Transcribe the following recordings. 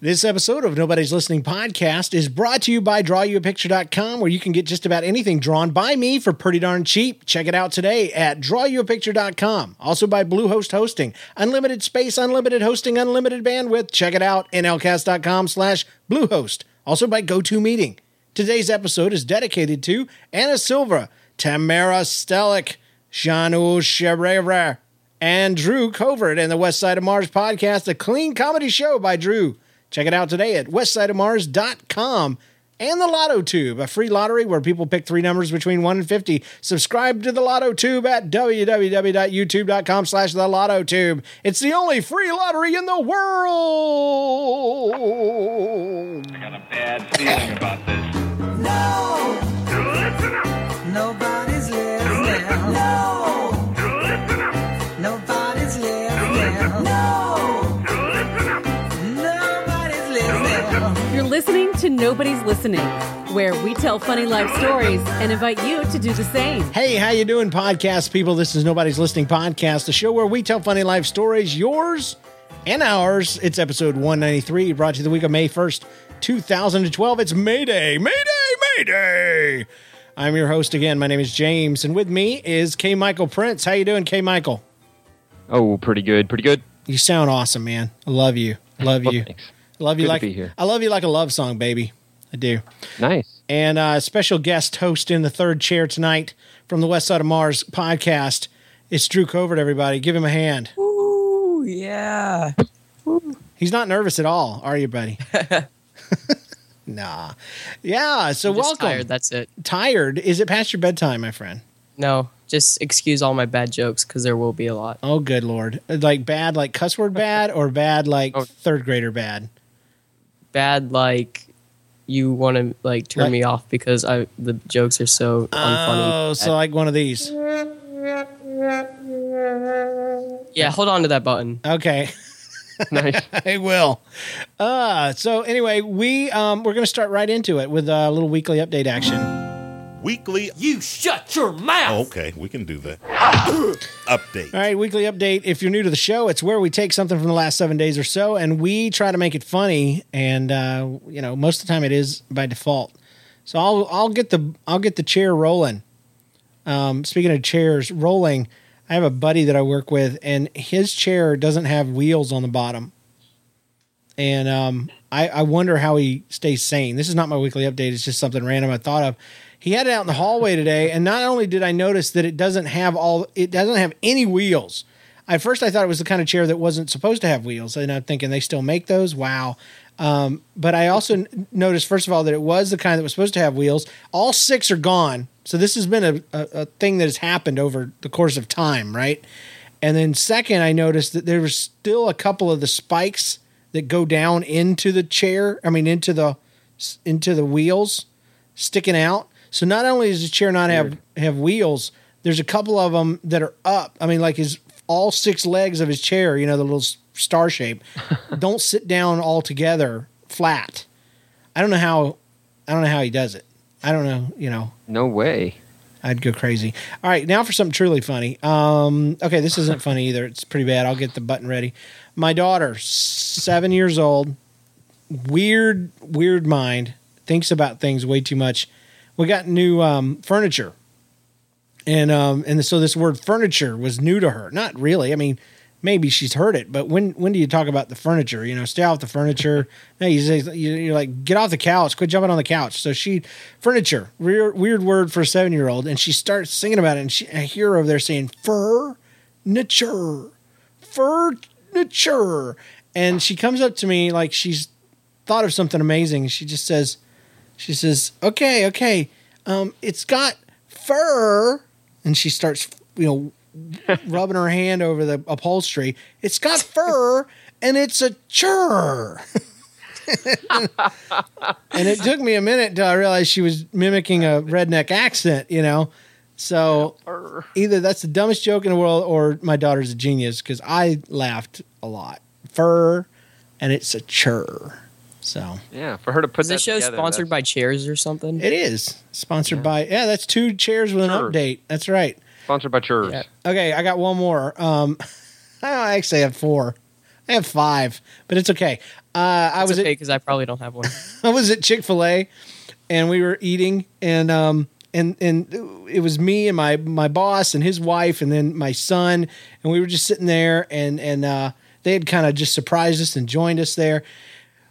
This episode of Nobody's Listening podcast is brought to you by drawyouapicture.com, where you can get just about anything drawn by me for pretty darn cheap. Check it out today at drawyouapicture.com. Also by Bluehost Hosting, unlimited space, unlimited hosting, unlimited bandwidth. Check it out, nlcast.com slash Bluehost. Also by GoToMeeting. Today's episode is dedicated to Anna Silva, Tamara Stellick, Janu Sherevre, and Drew Covert and the West Side of Mars podcast, a clean comedy show by Drew. Check it out today at westsideofmars.com and the Lotto Tube, a free lottery where people pick three numbers between 1 and 50. Subscribe to the Lotto Tube at www.youtube.com slash the Lotto Tube. It's the only free lottery in the world. I got a bad feeling about this. No! Nobody's listening. No! You're listening to Nobody's Listening, where we tell funny life stories and invite you to do the same. Hey, how you doing, podcast people? This is Nobody's Listening Podcast, the show where we tell funny life stories, yours and ours. It's episode 193, brought to you the week of May 1st, 2012. It's May Day, May Day, May Day. I'm your host again. My name is James, and with me is K. Michael Prince. How you doing, K. Michael? Oh, pretty good, pretty good. You sound awesome, man. I love you. Love Well, you. thanks. I love you Good to like be here. I love you like a love song, baby. I do. Nice. And uh, special guest host in the third chair tonight from the West Side of Mars podcast. It's Drew Covert, everybody. Give him a hand. Ooh, yeah. He's not nervous at all, are you, buddy? nah. Yeah, so I'm just welcome. tired. That's it. Tired? Is it past your bedtime, my friend? No, just excuse all my bad jokes because there will be a lot. Oh, good lord. Like bad, like cuss word bad, or bad, like Oh. third grader bad? Bad, like you want to like turn Like- me off because I the jokes are so unfunny. Oh, so like one of these. yeah, hold on to that button. Okay. Nice. I will. Uh, so anyway, we um, we're going to start right into it with a little weekly update action. Weekly. You shut your mouth. Oh, okay, we can do that. Update. All right, weekly update. If you're new to the show, it's where we take something from the last seven days or so, and we try to make it funny. And uh, you know, most of the time it is by default. So I'll I'll get the I'll get the chair rolling. Um, speaking of chairs rolling, I have a buddy that I work with, and his chair doesn't have wheels on the bottom. And um, I, I wonder how he stays sane. This is not my weekly update; it's just something random I thought of. He had it out in the hallway today, and not only did I notice that it doesn't have all, it doesn't have any wheels. At first, I thought it was the kind of chair that wasn't supposed to have wheels, and I'm thinking they still make those. Wow! Um, but I also noticed, first of all, that it was the kind that was supposed to have wheels. All six are gone, so this has been a, a, a thing that has happened over the course of time, right? And then second, I noticed that there was still a couple of the spikes that go down into the chair. I mean, into the into the wheels sticking out. So not only does the chair not have have wheels, there's a couple of them that are up. I mean, like his all six legs of his chair, you know, the little star shape, don't sit down all together flat. I don't know how. I don't know how he does it. I don't know. You know, No way. I'd go crazy. All right, now for something truly funny. Um, okay, this isn't funny either. It's pretty bad. I'll get the button ready. My daughter, seven years old, weird, weird mind, thinks about things way too much. We got new um, furniture, and um, and so this word furniture was new to her. Not really. I mean, maybe she's heard it, but when when do you talk about the furniture? You know, stay off the furniture. You say you- you're like get off the couch, quit jumping on the couch. So she furniture, weird weird word for a seven year old, and she starts singing about it, and she, I hear her over there saying furniture, furniture, and she comes up to me like she's thought of something amazing. She just says, she says, okay, okay, um, it's got fur, and she starts, you know, rubbing her hand over the upholstery. It's got fur and it's a chur. and it took me a minute until I realized she was mimicking a redneck accent, you know. So either that's the dumbest joke in the world or my daughter's a genius because I laughed a lot. Fur and it's a chur. So Yeah, for her to put Is that this show together, sponsored that's- by chairs or something? it is sponsored by, yeah, that's two chairs with an Sure. update. That's right. sponsored by chairs. Yeah. Okay, I got one more. Um, I actually have four. I have five, but it's okay. Uh, I It's was okay because I probably don't have one. I was at Chick Fil A, and we were eating, and um, and and it was me and my my boss and his wife, and then my son, and we were just sitting there, and and uh, they had kind of just surprised us and joined us there.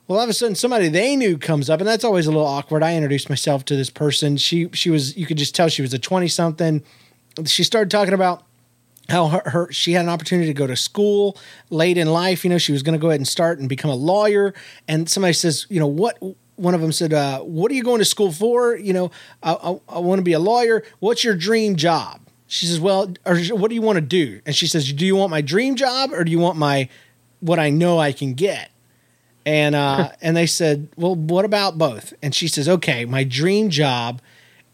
Well, all of a sudden, somebody they knew comes up, and that's always a little awkward. I introduced myself to this person. She she was you could just tell she was a twenty something. She started talking about how her, her she had an opportunity to go to school late in life. You know, she was going to go ahead and start and become a lawyer. And somebody says, you know, what? One of them said, uh, "What are you going to school for?" You know, I, I, I want to be a lawyer. What's your dream job? She says, "Well, or what do you want to do?" And she says, "Do you want my dream job or do you want my what I know I can get?" And uh, and they said, "Well, what about both?" And she says, "Okay, my dream job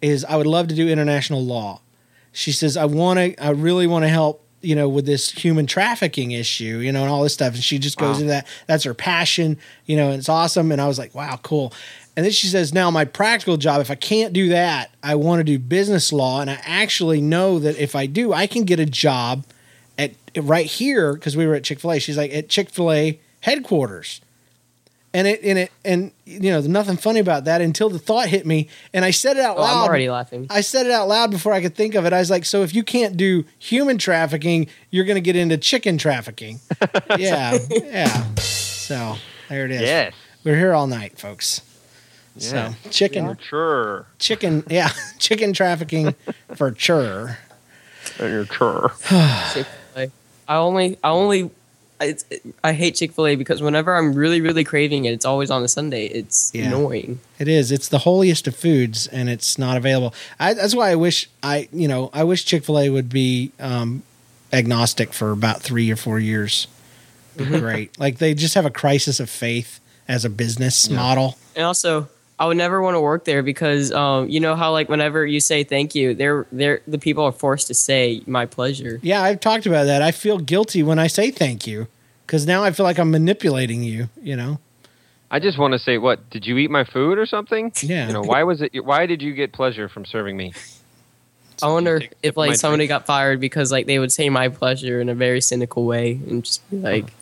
is I would love to do international law." She says, "I want to, I really want to help, you know, with this human trafficking issue, you know, and all this stuff." And she just goes Wow. into that. That's her passion, you know, and it's awesome. And I was like, "Wow, cool." And then she says, "Now my practical job, if I can't do that, I want to do business law, and I actually know that if I do, I can get a job at right here because we were at Chick Fil A. She's like at Chick Fil A headquarters." And it and it and you know, nothing funny about that until the thought hit me, and I said it out Oh, loud. I'm already laughing. I said it out loud before I could think of it. I was like, so if you can't do human trafficking, you're going to get into chicken trafficking. yeah, yeah. So there it is. Yes. We're here all night, folks. Yeah. So chicken, Sure. chicken, yeah, chicken trafficking for sure. You're sure. Chick-fil-A. I only, I only, it's, I hate Chick Fil A because whenever I'm really, really craving it, it's always on a Sunday. It's Yeah. annoying. It is. It's the holiest of foods, and it's not available. I, that's why I wish I, you know, I wish Chick Fil A would be um, agnostic for about three or four years. Be Great. Like they just have a crisis of faith as a business model. And also, I would never want to work there because, um, you know how like whenever you say thank you, they're they're the people are forced to say my pleasure. Yeah, I've talked about that. I feel guilty when I say thank you because now I feel like I'm manipulating you. You know. I just want to say, what did you eat my food or something? Yeah. You know, why was it? Why did you get pleasure from serving me? I wonder if like somebody drink. got fired because like they would say my pleasure in a very cynical way and just be like,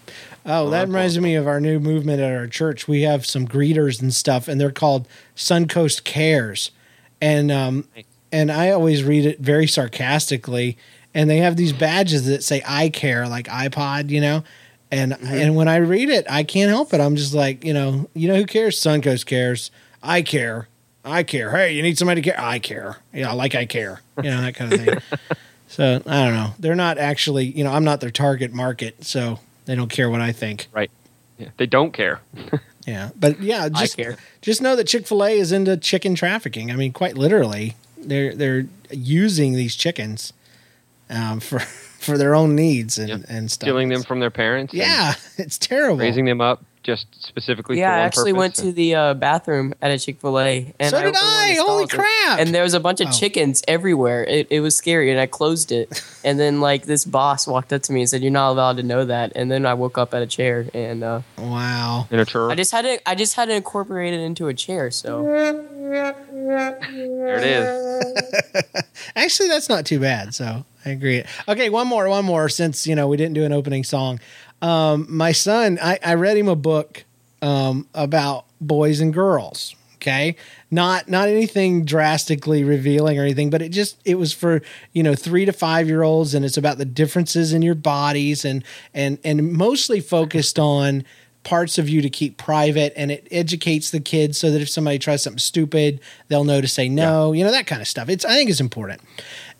Oh, that reminds me of our new movement at our church. We have some greeters and stuff, and they're called Suncoast Cares, and um, Nice. and I always read it very sarcastically. And they have these badges that say "I care," like iPod, you know. And mm-hmm. and when I read it, I can't help it. I'm just like, you know, you know who cares? Suncoast cares. I care. I care. Hey, you need somebody to care. I care. Know, like I care. You know that kind of thing. so I don't know. They're not actually, you know, I'm not their target market, so they don't care what I think. Right. Yeah, they don't care. Yeah, but yeah, just care. just know that Chick Fil A is into chicken trafficking. I mean, quite literally, they're they're using these chickens um, for for their own needs and Yep. and stuff. Stealing them from their parents. Yeah, it's terrible. Raising them up just specifically. yeah, for I one actually went to the uh, bathroom at a Chick Fil A, and So I did opened one of I. Holy stalls, and- crap. And there was a bunch of Oh. chickens everywhere. It, it was scary, and I closed it. and then like this boss walked up to me and said, "You're not allowed to know that." And then I woke up at a chair, and uh, Wow. in a tour. I just had to I just had to incorporate it into a chair. So there it is. Actually, that's not too bad. So I agree. Okay, one more, one more. Since you know we didn't do an opening song, um, my son, I, I read him a book um, about boys and girls. Okay, not not anything drastically revealing or anything, but it just it was for you know three to five year olds, and it's about the differences in your bodies and and and mostly focused on parts of you to keep private and it educates the kids so that if somebody tries something stupid they'll know to say no you know that kind of stuff it's i think it's important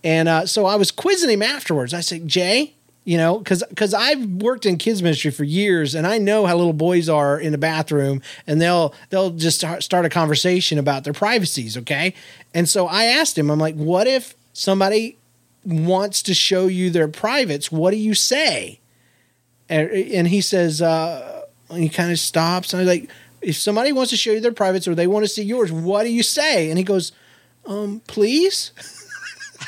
and uh, so i was quizzing him afterwards. I said jay you know because because i've worked in kids ministry for years and i know how little boys are in the bathroom and they'll they'll just start a conversation about their privacies okay? And so i asked him i'm like what if somebody wants to show you their privates? What do you say? And, and he says uh and he kind of stops and I was like if somebody wants to show you their privates or they want to see yours what do you say? And he goes um please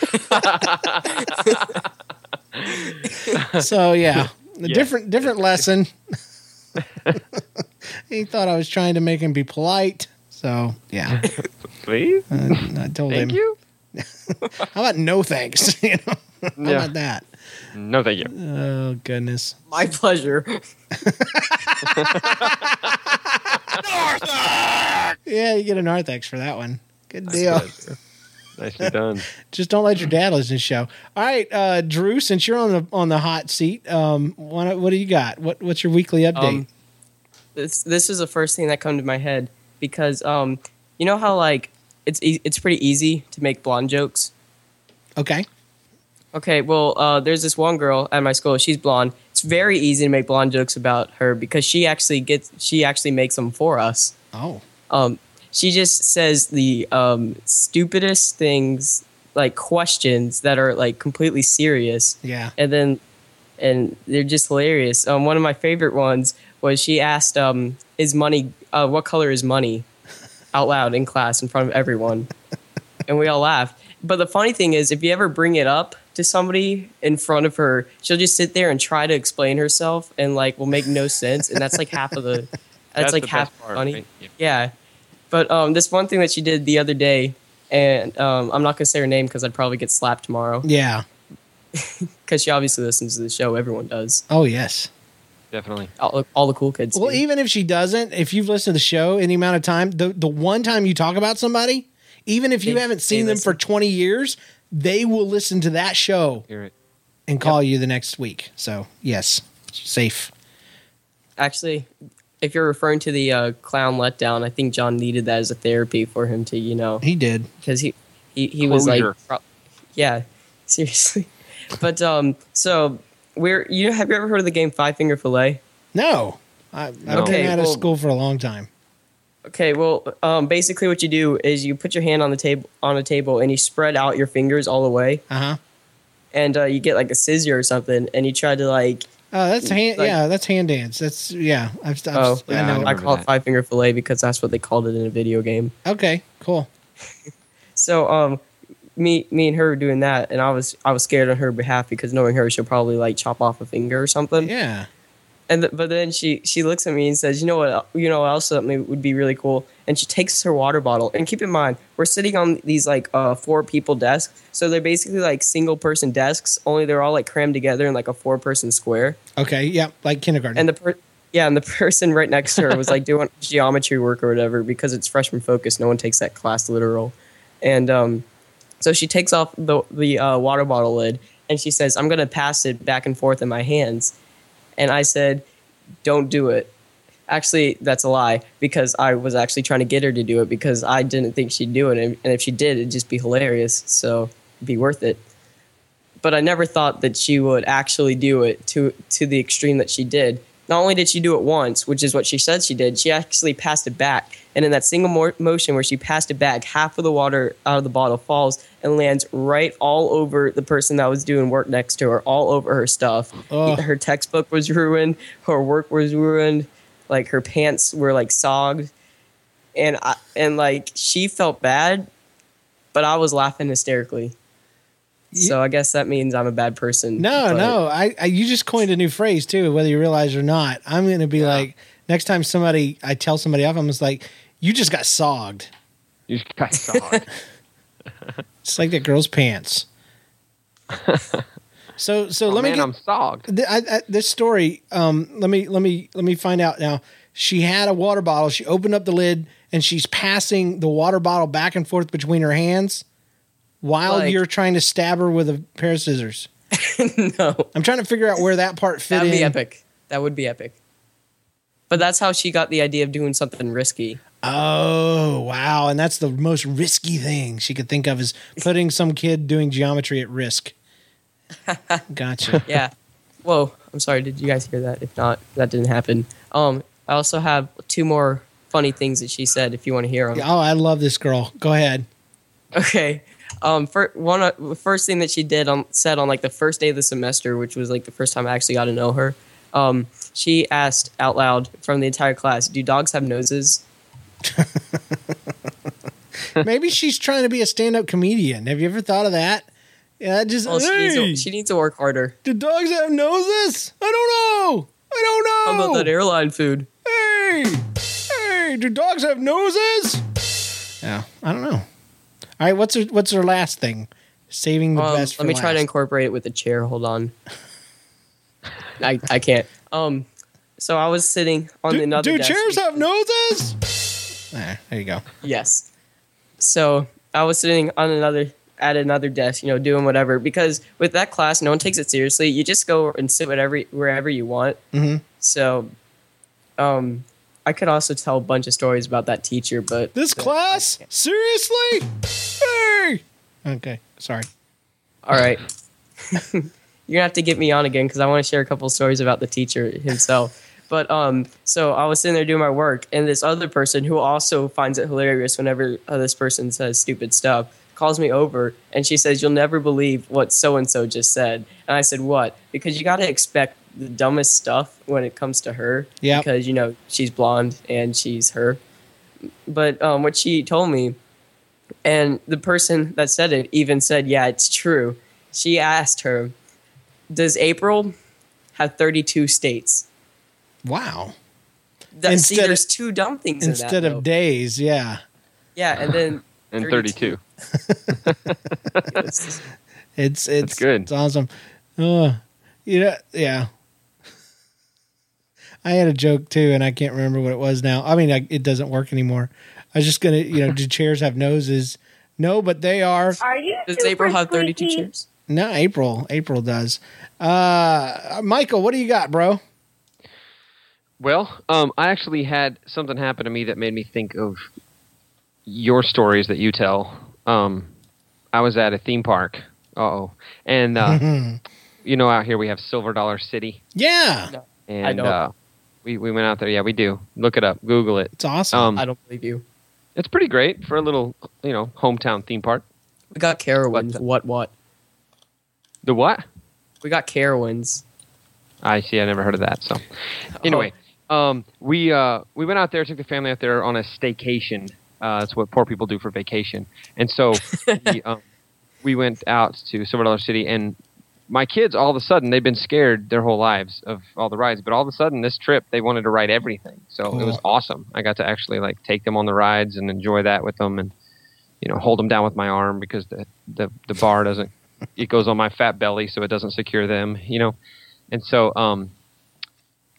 so yeah a Yeah. different different lesson he thought i was trying to make him be polite so yeah Please. uh, i told him Thank you. how about no thanks you know how Yeah. about that No, thank you. Oh goodness. My pleasure. Yeah, you get a narthex for that one. Good deal. Nicely done. Just don't let your dad listen to the show. All right, uh, Drew, since you're on the on the hot seat, um, what, what do you got? What what's your weekly update? Um, this this is the first thing that come to my head because um, you know how like it's e- it's pretty easy to make blonde jokes. okay. Okay, well, uh, there's this one girl at my school. She's blonde. It's very easy to make blonde jokes about her because she actually gets she actually makes them for us. Oh. Um, she just says the um, stupidest things, like questions that are like completely serious, Yeah. and then and they're just hilarious. Um, one of my favorite ones was she asked, um, "Is money? Uh, what color is money?" out loud in class in front of everyone, and we all laughed. But the funny thing is, if you ever bring it up to somebody in front of her, she'll just sit there and try to explain herself, and like will make no sense, and that's like half of the. That's, That's like the half best part, funny. right? Yeah. Yeah. But um, this one thing that she did the other day, and um, I'm not gonna say her name because I'd probably get slapped tomorrow. Yeah. Because she obviously listens to the show. Everyone does. Oh yes. Definitely. All, all the cool kids. Well, do. even if she doesn't, if you've listened to the show any amount of time, the the one time you talk about somebody, even if you They- haven't seen them for 20 years, they will listen to that show and call you the next week. So, yes, safe. actually, if you're referring to the uh, clown letdown, I think John needed that as a therapy for him to, you know, He did. because he he, he was like, pro- yeah, seriously. but um, so we're you know, have you ever heard of the game Five Finger Fillet? No. I, I've No. been Okay, out of school for a long time. Okay, well, um, basically what you do is you put your hand on the table on a table and you spread out your fingers all the way, Uh huh. and uh, you get like a scissor or something, and you try to like Oh, that's hand. Like- yeah, that's hand dance. That's yeah. I've, I've oh I yeah, know. I call it five finger fillet because that's what they called it in a video game. Okay, cool. So um, me me and her were doing that, and I was I was scared on her behalf because knowing her, she'll probably like chop off a finger or something. Yeah. And th- but then she she looks at me and says, "You know what? You know what else something would be really cool?" And she takes her water bottle. And keep in mind, we're sitting on these like uh, four people desks, so they're basically like single person desks. Only they're all like crammed together in like a four person square. Okay. Yeah, like kindergarten. And the per- yeah, and the person right next to her was like doing geometry work or whatever because it's freshman focus. No one takes that class literal. And um, so she takes off the the uh, water bottle lid and she says, "I'm gonna pass it back and forth in my hands." And I said, "Don't do it." Actually, that's a lie because I was actually trying to get her to do it because I didn't think she'd do it, and, if she did, it'd just be hilarious. So be worth it. But I never thought that she would actually do it to to the extreme that she did. Not only did she do it once, which is what she said she did, she actually passed it back. And in that single mo- motion where she passed it back, half of the water out of the bottle falls and lands right all over the person that was doing work next to her, all over her stuff. Ugh. Her textbook was ruined, her work was ruined, like her pants were like sogged. And I, and like she felt bad, but I was laughing hysterically. So I guess that means I'm a bad person. no, but- no. I, I you just coined a new phrase too, whether you realize or not. I'm gonna be like next time somebody I tell somebody off, I'm just like, you just got sogged. You just got sogged. It's like that girl's pants. so so oh, let me man, get I'm sogged. th- I, I, this story. Um, let me let me let me find out now. She had a water bottle. She opened up the lid and she's passing the water bottle back and forth between her hands while Like- you're trying to stab her with a pair of scissors. no. I'm trying to figure out where that part fit That'd in. be epic. That would be epic. But that's how she got the idea of doing something risky. Oh wow! And that's the most risky thing she could think of is putting some kid doing geometry at risk. Gotcha. Yeah. Whoa. I'm sorry. Did you guys hear that? If not, that didn't happen. Um, I also have two more funny things that she said. If you want to hear them. oh, I love this girl. Go ahead. Okay. Um, for one, uh, first thing that she did on said on like the first day of the semester, which was like the first time I actually got to know her. Um, she asked out loud from the entire class, "Do dogs have noses?" Maybe she's trying to be a stand-up comedian. Have you ever thought of that? Yeah, just Well, she, needs hey, to, she needs to work harder. do dogs have noses? I don't know. I don't know. How about that airline food? Hey, hey, do dogs have noses? Yeah, I don't know. All right, what's her what's her last thing? Saving the Um, best. For let me try to incorporate it with the chair. Hold on. I I can't. Um, so I was sitting on Do, another. do desk. chairs have noses? There, there you go. Yes. So I was sitting on another at another desk, you know, doing whatever. Because with that class, no one takes it seriously. You just go and sit whatever wherever you want. Mhm. So, um, I could also tell a bunch of stories about that teacher, but This class? Seriously? Hey! Okay, sorry. all right. You're gonna have to get me on again because I want to share a couple stories about the teacher himself. But um, so I was sitting there doing my work, and this other person who also finds it hilarious whenever uh, this person says stupid stuff calls me over, and she says, "You'll never believe what so and so just said." And I said, "What?" Because you got to expect the dumbest stuff when it comes to her. Yep. Because you know she's blonde and she's her. But um, what she told me, and the person that said it even said, "Yeah, it's true." She asked her, "Does April have 32 states?" Wow. That, see, Instead of- there's two dumb things in that, Instead though. of days, yeah. yeah, and then And 32. 32. it's- It's it's good. It's awesome. Uh, you know, yeah. I had a joke too, and I can't remember what it was now. I mean, I, it doesn't work anymore. I was just gonna, you know, do chairs have noses? No, but they are. Are you does April have 32 squeaky? chairs? No, April. April does. Uh, Michael, what do you got, bro? Well, um, I actually had something happen to me that made me think of your stories that you tell. Um, I was at a theme park. Uh oh. And, uh, you know, out here we have Silver Dollar City. Yeah, And don't. Uh, we, we went out there. Yeah, we do. Look it up. Google it. it's awesome. Um, I don't believe you. it's pretty great for a little, you know, hometown theme park. We got Carowinds. What? What what? The what? We got Carowinds. I see. I never heard of that. So, anyway, um, we uh, we went out there, took the family out there on a staycation. Uh, that's what poor people do for vacation. And so we, um, we went out to Silver Dollar City, and my kids, all of a sudden, they've been scared their whole lives of all the rides, but all of a sudden, this trip, they wanted to ride everything. So it was awesome. I got to actually like take them on the rides and enjoy that with them, and you know, hold them down with my arm because the the, the bar doesn't. It goes on my fat belly, so it doesn't secure them. You know, and so um,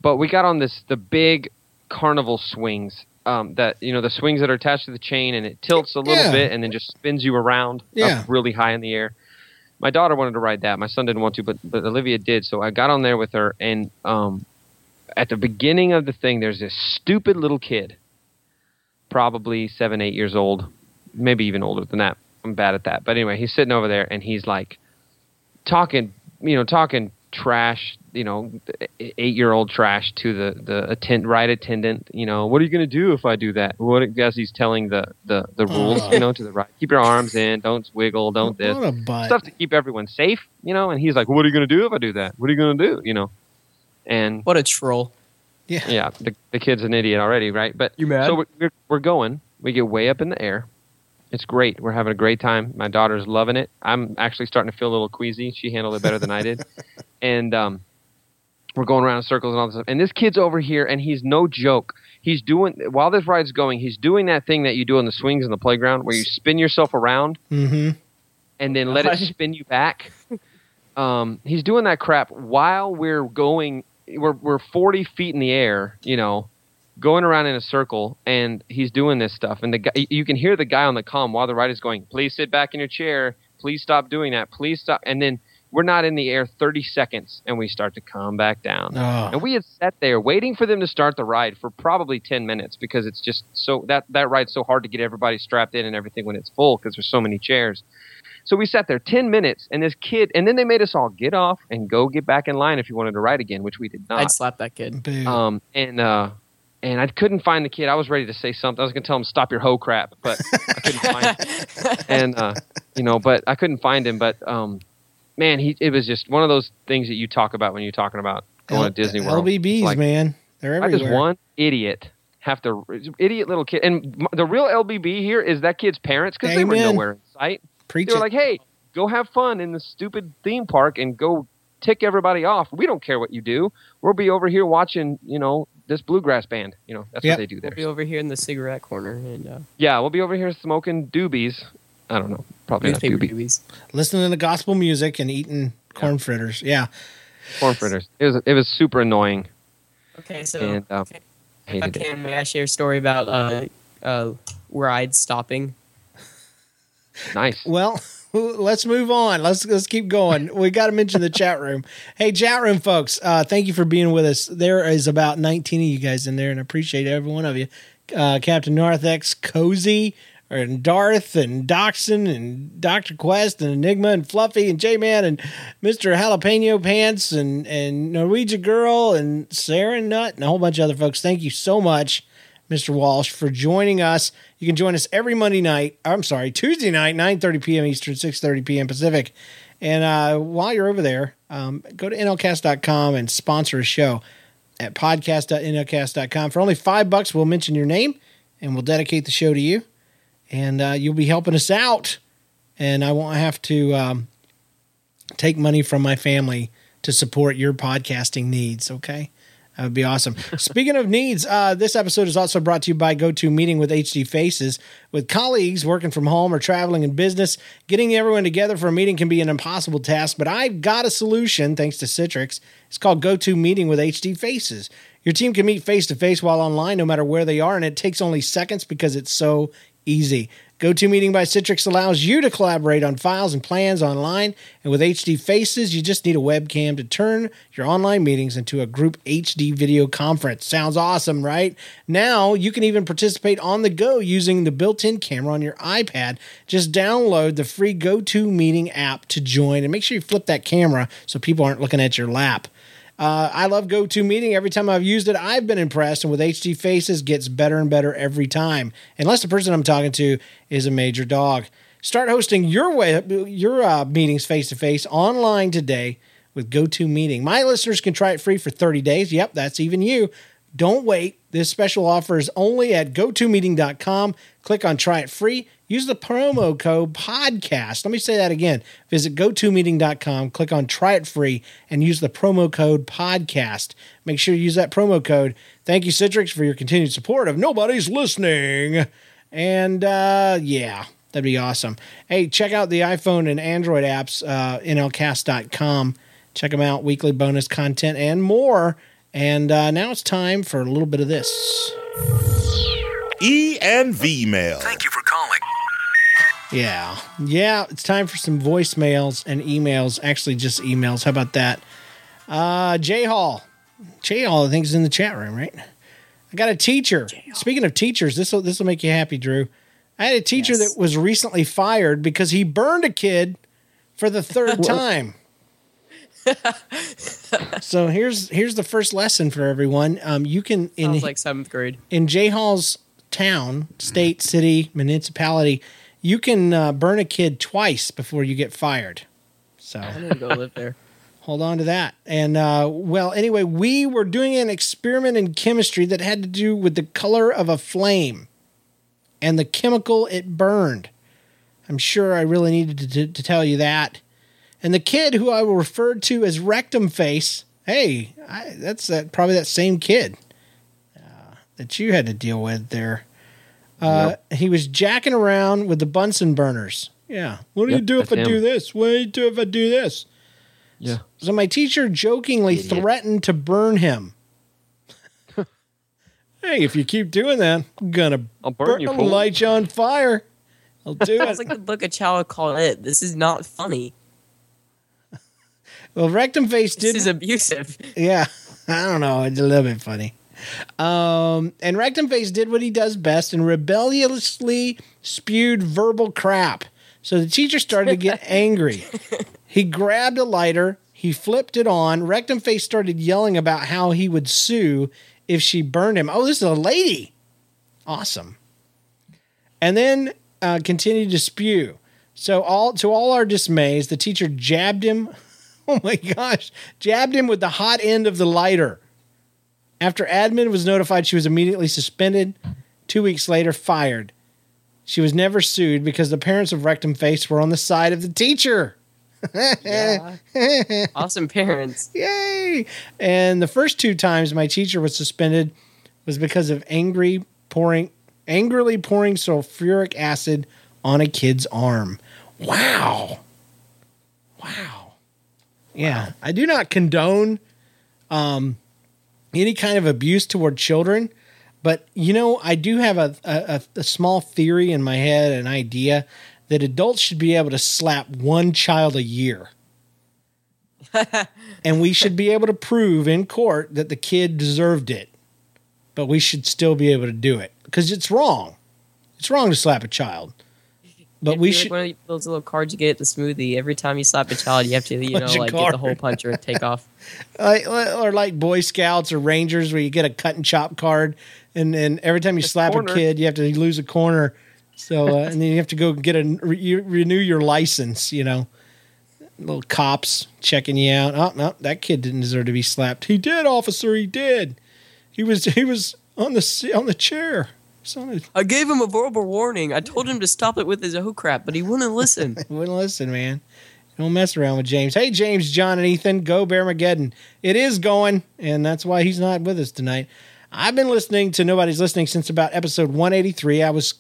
but we got on this the big carnival swings um, that you know the swings that are attached to the chain and it tilts a little Yeah. bit and then just spins you around Yeah. up really high in the air. My daughter wanted to ride that. My son didn't want to, but but Olivia did. So I got on there with her, and um, at the beginning of the thing, there's this stupid little kid, probably seven, eight years old, maybe even older than that. I'm bad at that, but anyway, he's sitting over there and he's like talking, you know, talking trash, you know, eight year old trash to the the attend ride attendant. You know, what are you going to do if I do that? What as he's telling the the the oh. rules, Oh. you know, to the ride. Keep your arms in. Don't wiggle. Don't this a butt. stuff to keep everyone safe, you know. And he's like, "What are you going to do if I do that? What are you going to do?" You know. And What a troll. yeah. yeah, the, the kid's an idiot already, right? But You mad? So we're, we're we're going. We get way up in the air. It's great. We're having a great time. My daughter's loving it. I'm actually starting to feel a little queasy. She handled it better than I did. And um, we're going around in circles and all this stuff. And this kid's over here, and he's no joke. He's doing while this ride's going. He's doing that thing that you do on the swings in the playground, where you spin yourself around Mm-hmm. and then let it spin you back. Um, he's doing that crap while we're going. We're we're forty feet in the air, you know, going around in a circle, and he's doing this stuff. And the guy, you can hear the guy on the comm while the ride is going. Please sit back in your chair. Please stop doing that. Please stop. And then we're not in the air thirty seconds, and we start to come back down. Oh. And we had sat there waiting for them to start the ride for probably 10 minutes because it's just so that that ride's so hard to get everybody strapped in and everything when it's full because there's so many chairs. So we sat there 10 minutes and this kid and then they made us all get off and go get back in line if you wanted to ride again, which we did not. I'd slap that kid. Um and uh and I couldn't find the kid. I was ready to say something. I was going to tell him stop your hoe crap, but I couldn't find him. And uh you know, but I couldn't find him, but um man, he it was just one of those things that you talk about when you're talking about going L- to Disney World. LBBs, like, man. They're why everywhere. does one idiot have to idiot little kid? And the real LBB here is that kid's parents because they were nowhere in sight. Preach They were it. like, "Hey, go have fun in the stupid theme park and go tick everybody off. We don't care what you do. We'll be over here watching, you know, this bluegrass band. You know, that's Yep. what they do there. We'll be over here in the cigarette corner, and uh, Yeah, we'll be over here smoking doobies I don't know. Probably not Newspaper doobie. doobies. Listening to gospel music and eating corn fritters. Yeah. Corn fritters. It was it was super annoying. Okay, so And, um, okay. if I Hated it. can, may I share a story about uh, uh, rides stopping? Nice. Well, let's move on. Let's let's keep going. We got to mention the chat room. Hey, chat room folks, uh, thank you for being with us. There is about 19 of you guys in there, and I appreciate every one of you. Uh, Captain Narthex, Cozy, and Darth, and Doxson, and Doctor Quest, and Enigma, and Fluffy, and J Man, and Mister Jalapeno Pants, and and Norwegian Girl, and Sarah Nut, and a whole bunch of other folks. Thank you so much. Mr. Walsh, for joining us. You can join us every Monday night. I'm sorry, Tuesday night, 9:30 p.m. Eastern, 6:30 p.m. Pacific. And uh, while you're over there, um, go to nlcast.com and sponsor a show at podcast.nlcast.com. For only five bucks, we'll mention your name and we'll dedicate the show to you. And uh, you'll be helping us out. And I won't have to um, take money from my family to support your podcasting needs. Okay. That would be awesome. Speaking of needs, uh, this episode is also brought to you by GoTo Meeting with HD Faces. With colleagues working from home or traveling in business, getting everyone together for a meeting can be an impossible task, but I've got a solution thanks to Citrix. It's called GoTo Meeting with HD Faces. Your team can meet face to face while online, no matter where they are, and it takes only seconds because it's so easy. GoToMeeting by Citrix allows you to collaborate on files and plans online, and with HD Faces, you just need a webcam to turn your online meetings into a group HD video conference. Sounds awesome, right? Now you can even participate on the go using the built-in camera on your iPad. Just download the free GoToMeeting app to join, and make sure you flip that camera so people aren't looking at your lap. Uh, I love GoToMeeting. Every time I've used it, I've been impressed, and with HD Faces, gets better and better every time. Unless the person I'm talking to is a major dog. Start hosting your way your uh, meetings face to face online today with GoToMeeting. My listeners can try it free for 30 days. Yep, that's even you. Don't wait. This special offer is only at gotomeeting.com. Click on try it free. Use the promo code podcast. Let me say that again. Visit gotomeeting.com, click on try it free, and use the promo code podcast. Make sure you use that promo code. Thank you, Citrix, for your continued support of Nobody's Listening. And uh, yeah, that'd be awesome. Hey, check out the iPhone and Android apps, uh, nlcast.com. Check them out, weekly bonus content and more. And uh, now it's time for a little bit of this. E and V mail. Thank you for calling. Yeah. Yeah, it's time for some voicemails and emails. Actually, just emails. How about that? Uh, Jay Hall. Jay Hall, I think, is in the chat room, right? I got a teacher. Speaking of teachers, this will this will make you happy, Drew. I had a teacher Yes. that was recently fired because he burned a kid for the third time. so here's here's the first lesson for everyone. Um, you can in Sounds like seventh grade. in Jay Hall's town, state, city, municipality, you can uh, burn a kid twice before you get fired. So I'm gonna go live there. hold on to that. And uh, well, anyway, we were doing an experiment in chemistry that had to do with the color of a flame and the chemical it burned. I'm sure I really needed to, to, to tell you that. And the kid who I will refer to as Rectum Face, hey, I, that's that, probably that same kid uh, that you had to deal with there. Uh, He was jacking around with the Bunsen burners. Yeah. What do you do if I that's do this? What do you do if I do this? Yeah. So my teacher jokingly Idiot. threatened to burn him. hey, if you keep doing that, I'm gonna I'll burn you, I'll light you on fire. I'll do it. It's like the book a child called it. This is not funny. Well, Rectum Face did. This is abusive. yeah, I don't know. It's a little bit funny. Um, and Rectum Face did what he does best and rebelliously spewed verbal crap. So the teacher started to get angry. He grabbed a lighter, he flipped it on. Rectum Face started yelling about how he would sue if she burned him. Oh, this is a lady. Awesome. And then uh, continued to spew. So all to all our dismays, the teacher jabbed him. Oh my gosh, jabbed him with the hot end of the lighter. After admin was notified, she was immediately suspended. Two weeks later, fired. She was never sued because the parents of Rectum Face were on the side of the teacher. Yeah. awesome parents. Yay! And the first two times my teacher was suspended was because of angry pouring, angrily pouring sulfuric acid on a kid's arm. Wow. Wow. Yeah, I do not condone um, any kind of abuse toward children, but you know, I do have a, a, a small theory in my head, an idea that adults should be able to slap one child a year. and we should be able to prove in court that the kid deserved it, but we should still be able to do it because it's wrong. It's wrong to slap a child. But It'd we be should. like one of those little cards you get at the smoothie. Every time you slap a child, you have to, you know, Punch a like get the card. hole puncher and take off. like, or like Boy Scouts or Rangers, where you get a cut and chop card, and and every time you slap corner. a kid, you have to lose a corner. So uh, and then you have to go get a re, you renew your license. You know, little cops checking you out. Oh no, that kid didn't deserve to be slapped. He did, officer. He did. He was he was on the on the chair. He a- I gave him a verbal warning. I told him to stop it with his oh crap, but he wouldn't listen. Wouldn't listen, man. Don't mess around with James. Hey, James, John, and Ethan, go Bearmageddon. It is going, and that's why he's not with us tonight. I've been listening to Nobody's Listening since about episode 183. I was,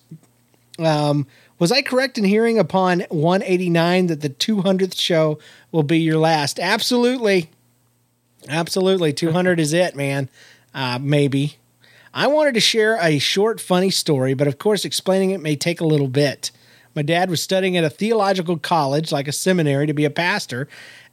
um, was I correct in hearing upon 189 that the 200th show will be your last? Absolutely. Absolutely. 200 is it, man. Uh, maybe. I wanted to share a short, funny story, but of course, explaining it may take a little bit. My dad was studying at a theological college, like a seminary, to be a pastor,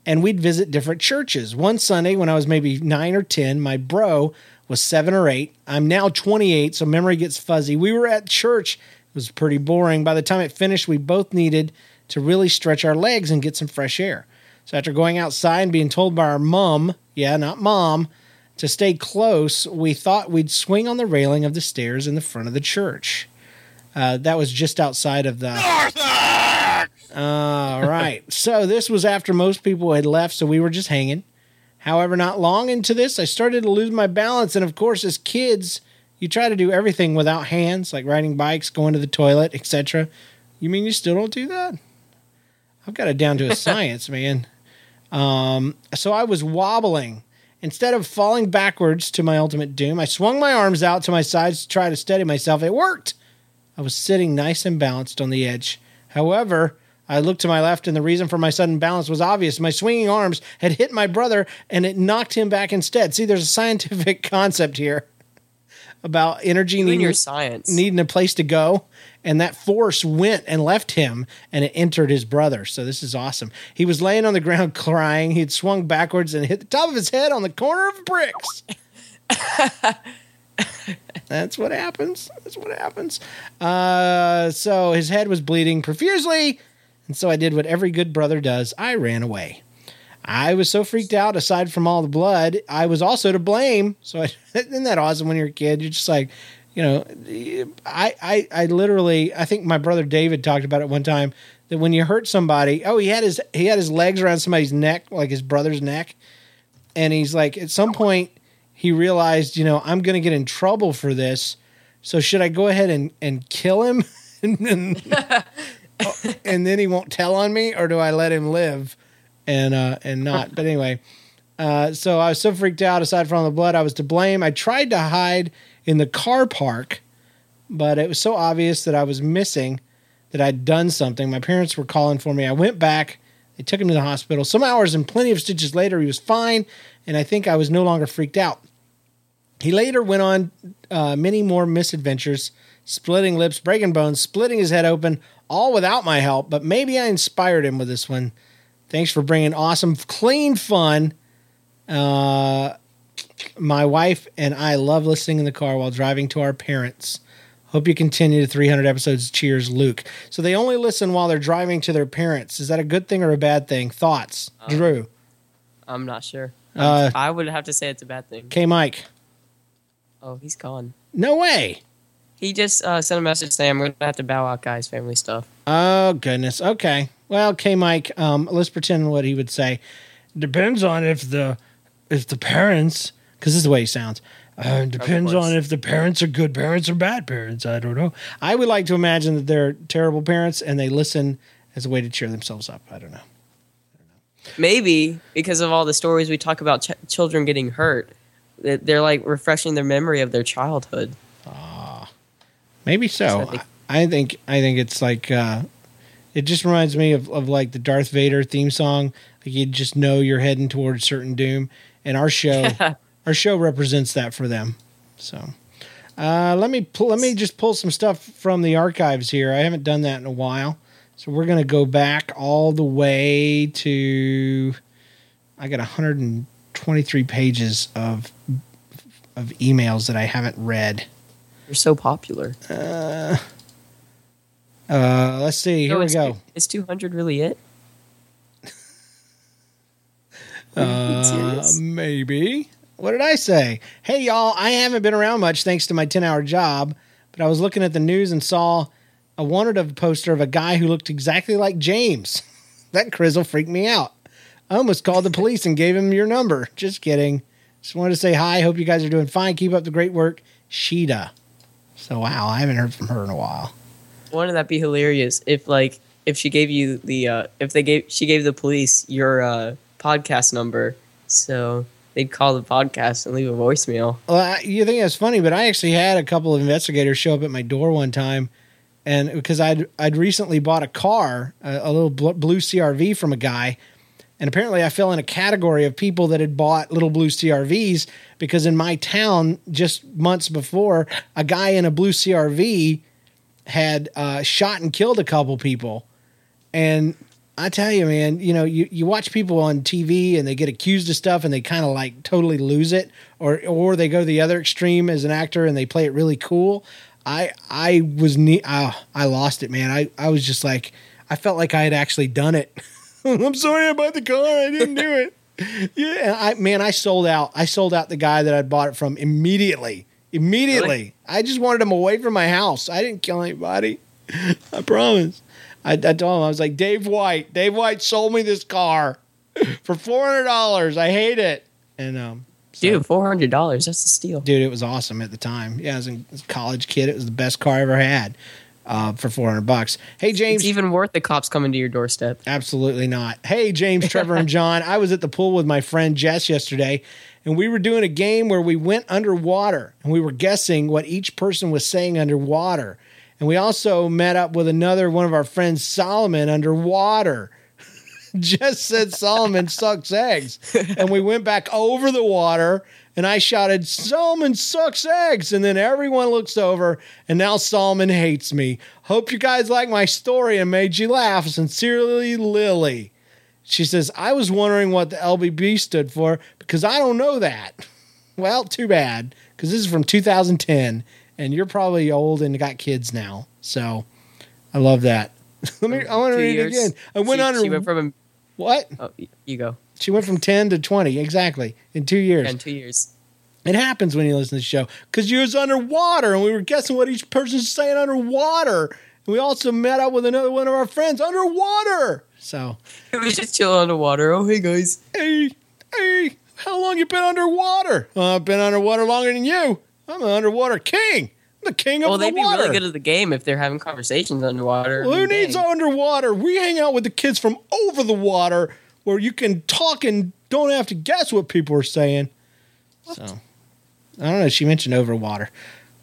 and we'd visit different churches. One Sunday, when I was maybe nine or 10, my bro was seven or eight. I'm now 28, so memory gets fuzzy. We were at church. It was pretty boring. By the time it finished, we both needed to really stretch our legs and get some fresh air. So after going outside and being told by our mom, yeah, not mom, to stay close, we thought we'd swing on the railing of the stairs in the front of the church. Uh, that was just outside of the. All right. so this was after most people had left, so we were just hanging. However, not long into this, I started to lose my balance. And of course, as kids, you try to do everything without hands, like riding bikes, going to the toilet, etc. You mean you still don't do that? I've got it down to a science, man. Um, so I was wobbling. Instead of falling backwards to my ultimate doom, I swung my arms out to my sides to try to steady myself. It worked. I was sitting nice and balanced on the edge. However, I looked to my left, and the reason for my sudden balance was obvious. My swinging arms had hit my brother, and it knocked him back instead. See, there's a scientific concept here about energy and needing, your science. needing a place to go, and that force went and left him, and it entered his brother. So this is awesome. He was laying on the ground crying. He'd swung backwards and hit the top of his head on the corner of bricks. That's what happens. That's what happens. Uh, so his head was bleeding profusely, and so I did what every good brother does. I ran away. I was so freaked out. Aside from all the blood, I was also to blame. So I, isn't that awesome when you're a kid? You're just like, you know, I, I, I literally, I think my brother David talked about it one time that when you hurt somebody, oh, he had his he had his legs around somebody's neck, like his brother's neck, and he's like, at some point, he realized, you know, I'm going to get in trouble for this. So should I go ahead and and kill him, and and then he won't tell on me, or do I let him live, and uh, and not? But anyway, uh, so I was so freaked out. Aside from the blood, I was to blame. I tried to hide in the car park, but it was so obvious that I was missing that I'd done something. My parents were calling for me. I went back. They took him to the hospital. Some hours and plenty of stitches later, he was fine, and I think I was no longer freaked out. He later went on uh, many more misadventures, splitting lips, breaking bones, splitting his head open, all without my help. But maybe I inspired him with this one. Thanks for bringing awesome, clean fun. Uh, my wife and I love listening in the car while driving to our parents. Hope you continue to 300 episodes. Cheers, Luke. So they only listen while they're driving to their parents. Is that a good thing or a bad thing? Thoughts, Drew? I'm not sure. Uh, I would have to say it's a bad thing. K. Mike. Oh, he's gone. No way. He just uh, sent a message saying I'm going to have to bow out, guys. Family stuff. Oh goodness. Okay. Well, K. Mike. Um, let's pretend what he would say. Depends on if the if the parents, because this is the way he sounds. Uh, depends on if the parents are good parents or bad parents. I don't know. I would like to imagine that they're terrible parents and they listen as a way to cheer themselves up. I don't know. Maybe because of all the stories we talk about ch- children getting hurt, they're like refreshing their memory of their childhood. Ah. Maybe so. So I think- I, I think I think it's like uh, it just reminds me of, of like the Darth Vader theme song. Like you just know you're heading towards certain doom, and our show our show represents that for them. So uh, let me pull, let me just pull some stuff from the archives here. I haven't done that in a while, so we're gonna go back all the way to. I got 123 pages of of emails that I haven't read. You're so popular. Uh, let's see. Here we go. Is 200 really it? Uh, maybe. What did I say? Hey, y'all, I haven't been around much thanks to my 10 hour job, but I was looking at the news and saw a wanted of poster of a guy who looked exactly like James. that crizzle freaked me out. I almost called the police and gave him your number. Just kidding. Just wanted to say hi. Hope you guys are doing fine. Keep up the great work. Sheeta. So, wow, I haven't heard from her in a while. Wouldn't that be hilarious if like if she gave you the uh if they gave she gave the police your uh podcast number so they'd call the podcast and leave a voicemail. Well, I, you think that's funny, but I actually had a couple of investigators show up at my door one time, and because I'd I'd recently bought a car, a, a little bl- blue CRV from a guy, and apparently I fell in a category of people that had bought little blue CRVs because in my town just months before, a guy in a blue CRV had uh, shot and killed a couple people, and I tell you, man, you know, you, you watch people on TV and they get accused of stuff and they kind of like totally lose it, or or they go the other extreme as an actor and they play it really cool. I I was ne- uh, I lost it, man. I I was just like I felt like I had actually done it. I'm sorry about the car. I didn't do it. yeah, I man, I sold out. I sold out the guy that I bought it from immediately. Immediately. Really? I just wanted him away from my house. I didn't kill anybody. I promise. I, I told him I was like Dave White. Dave White sold me this car for four hundred dollars. I hate it. And um, so- Dude, four hundred dollars, that's a steal. dude, it was awesome at the time. Yeah, as a as a college kid, it was the best car I ever had uh, for four hundred bucks. Hey James, It's even worth the cops coming to your doorstep. Absolutely not. Hey, James, Trevor, and John. I was at the pool with my friend Jess yesterday, and we were doing a game where we went underwater and we were guessing what each person was saying underwater. And we also met up with another one of our friends, Solomon, underwater. Just said Solomon sucks eggs. And we went back over the water and I shouted, Solomon sucks eggs. And then everyone looks over and now Solomon hates me. Hope you guys like my story and made you laugh. Sincerely, Lily. She says, I was wondering what the LBB stood for because I don't know that. Well, too bad because this is from 2010 and you're probably old and got kids now. So I love that. Let me, I want to read it again. I went she, under. She went from what? oh, you go. She went from 10 to 20, exactly, in two years. In two years. It happens when you listen to the show because you was underwater and we were guessing what each person's saying underwater. And we also met up with another one of our friends underwater. So, It was just chill underwater. Oh, hey guys. hey, hey, how long you been underwater? Uh, I've been underwater longer than you. I'm an underwater king. I'm the king of Well, the they'd be really good at the game if they're having conversations underwater. Well, who needs underwater? We hang out with the kids from over the water where you can talk and don't have to guess what people are saying. So, I don't know. She mentioned over water.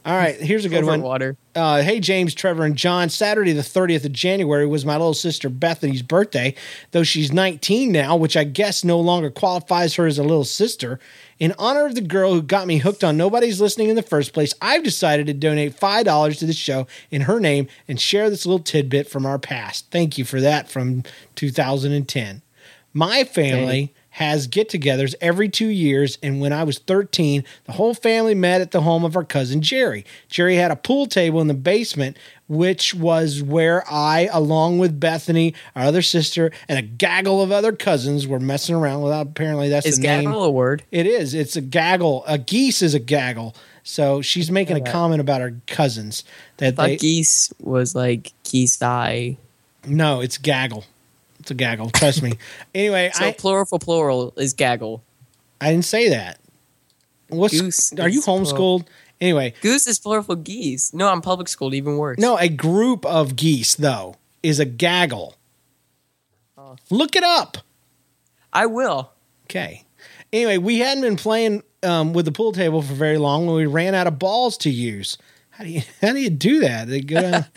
All right, here's a good Over one. water? Uh, hey, James, Trevor, and John. Saturday, the 30th of January, was my little sister Bethany's birthday, though she's 19 now, which I guess no longer qualifies her as a little sister. In honor of the girl who got me hooked on Nobody's Listening in the first place, I've decided to donate $5 to the show in her name and share this little tidbit from our past. Thank you for that from 2010. My family has get togethers every two years, and when I was 13, the whole family met at the home of our cousin Jerry. Jerry had a pool table in the basement, which was where I, along with Bethany, our other sister, and a gaggle of other cousins were messing around without apparently that's Is the name. gaggle a word? It is. It's a gaggle. A geese is a gaggle. So she's making a that. comment about her cousins that they geese was like geese eye. no, it's gaggle. It's a gaggle. Trust me. Anyway, So I, plural for plural is gaggle. I didn't say that. What's Goose are you is plural. homeschooled? Anyway, Goose is plural for geese. No, I'm public schooled, even worse. no, a group of geese though is a gaggle. Oh. Look it up. I will. Okay. Anyway, we hadn't been playing um, with the pool table for very long when we ran out of balls to use. How do you how do you do that? They go down.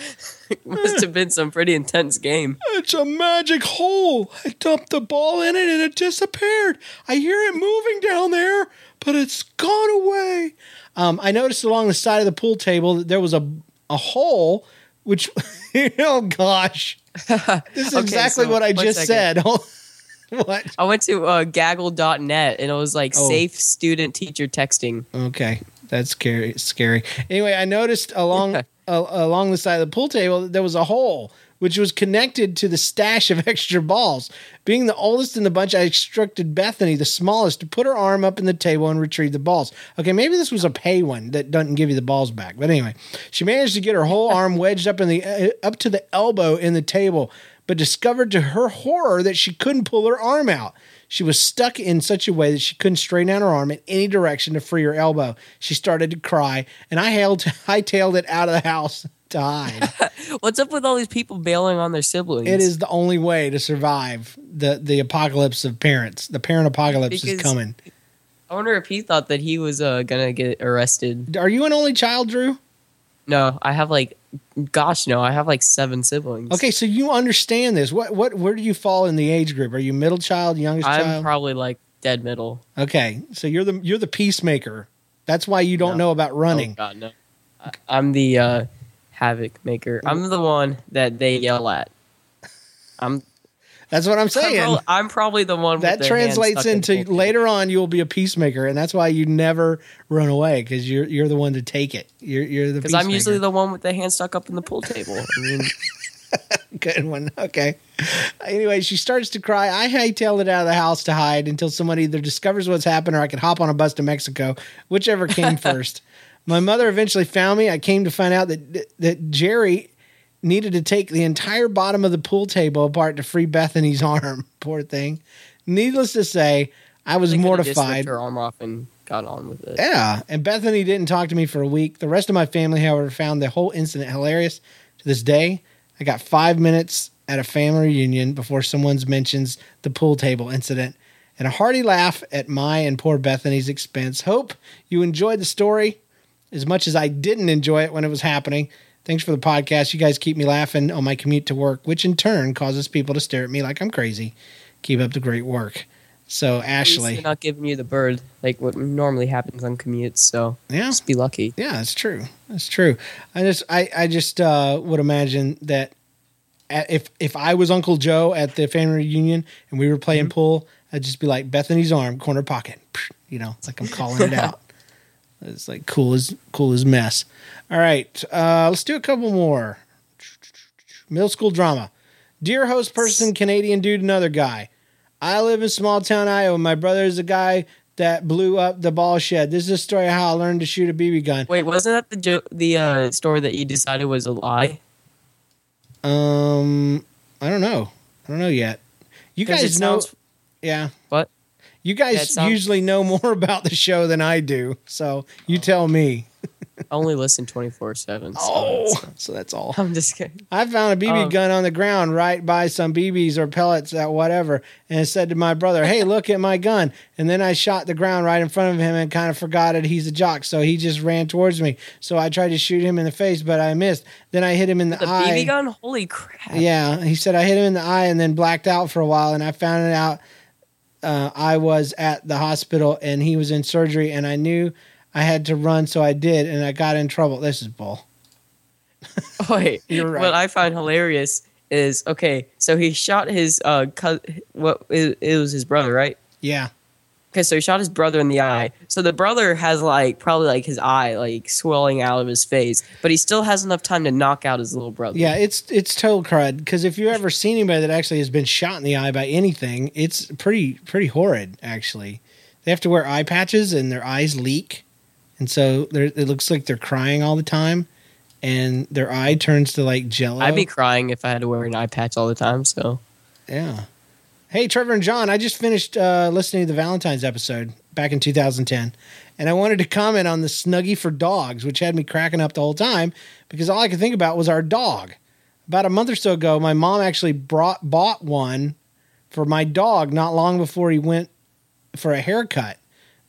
It must have been some pretty intense game. It's a magic hole. I dumped the ball in it and it disappeared. I hear it moving down there, but it's gone away. Um, I noticed along the side of the pool table that there was a a hole, which oh gosh, this is Okay, exactly so what I just second. said. what? I went to uh, gaggle.net and it was like Oh. safe student teacher texting. Okay, that's scary. Scary. Anyway, I noticed along uh, along the side of the pool table there was a hole which was connected to the stash of extra balls. Being the oldest in the bunch, I instructed Bethany, the smallest, to put her arm up in the table and retrieve the balls. Okay, maybe this was a pay one that doesn't give you the balls back. But anyway, she managed to get her whole arm wedged up in the uh, up to the elbow in the table, but discovered to her horror that she couldn't pull her arm out. She was stuck in such a way that she couldn't straighten out her arm in any direction to free her elbow. She started to cry, and I hailed, hightailed it out of the house to hide. What's up with all these people bailing on their siblings? it is the only way to survive the the apocalypse of parents. The parent apocalypse is coming. I wonder if he thought that he was uh, gonna get arrested. Are you an only child, Drew? No, I have like, gosh, no, I have like seven siblings. Okay, so you understand this. What what where do you fall in the age group? Are you middle child, youngest child? I'm child? probably like dead middle. okay, so you're the you're the peacemaker. That's why you don't No. know about running. Oh God, no. I- I'm the uh, havoc maker. I'm the one that they yell at. I'm. That's what I'm I'm, saying. prob- I'm probably the one with that the translates in into the later on you will be a peacemaker, and that's why you never run away because you're you're the one to take it. You're you're the Because I'm usually the one with the hand stuck up in the pool table. I mean, good one. Okay. Anyway, she starts to cry. I hightailed it out of the house to hide until someone either discovers what's happened or I could hop on a bus to Mexico, whichever came first. My mother eventually found me. I came to find out that that Jerry needed to take the entire bottom of the pool table apart to free Bethany's arm. Poor thing. Needless to say, I was they could've just ripped mortified. her arm off and got on with it. Yeah, and Bethany didn't talk to me for a week. The rest of my family, however, found the whole incident hilarious. To this day, I got five minutes at a family reunion before someone mentions the pool table incident and a hearty laugh at my and poor Bethany's expense. Hope you enjoyed the story as much as I didn't enjoy it when it was happening. Thanks for the podcast. You guys keep me laughing on my commute to work, which in turn causes people to stare at me like I'm crazy. Keep up the great work. So, Ashley. they're not giving you the bird like what normally happens on commutes. So Yeah. just be lucky. Yeah, that's true. That's true. I just I I just uh, would imagine that at, if if I was Uncle Joe at the family reunion and we were playing pool, I'd just be like Bethany's arm, corner pocket. You know, it's like I'm calling it out. It's like cool as cool as mess. All right, uh, let's do a couple more. Middle school drama. Dear host person, Canadian dude, another guy. I live in small town Iowa. My brother is the guy that blew up the ball shed. This is a story of how I learned to shoot a BB gun. Wait, wasn't that the jo- the uh, story that you decided was a lie? Um, I don't know. I don't know yet. You guys know, sounds- yeah. You guys sounds- usually know more about the show than I do, so you tell me. I only listen twenty four seven. Oh, so that's all. I'm just kidding. I found a BB Um, gun on the ground right by some BBs or pellets at whatever, and said to my brother, "Hey, look at my gun!" And then I shot the ground right in front of him and kind of forgot it. He's a jock, so he just ran towards me. So I tried to shoot him in the face, but I missed. Then I hit him in the, The eye. BB gun? Holy crap! Yeah, he said I hit him in the eye and then blacked out for a while, and I found it out. Uh, I was at the hospital and he was in surgery, and I knew I had to run, so I did, and I got in trouble. This is bull. Wait, You're right. what I find hilarious is okay. So he shot his uh, what it, it was his brother, right? Yeah, Okay, so he shot his brother in the eye. So the brother has like probably like his eye like swelling out of his face, but he still has enough time to knock out his little brother. yeah, it's it's total crud. Because if you've ever seen anybody that actually has been shot in the eye by anything, it's pretty pretty horrid. Actually, they have to wear eye patches and their eyes leak, and so it looks like they're crying all the time, and their eye turns to like jello. I'd be crying if I had to wear an eye patch all the time. So Yeah. Hey, Trevor and John, I just finished uh, listening to the Valentine's episode back in 2010, and I wanted to comment on the Snuggie for dogs, which had me cracking up the whole time because all I could think about was our dog. About a month or so ago, my mom actually brought bought one for my dog not long before he went for a haircut.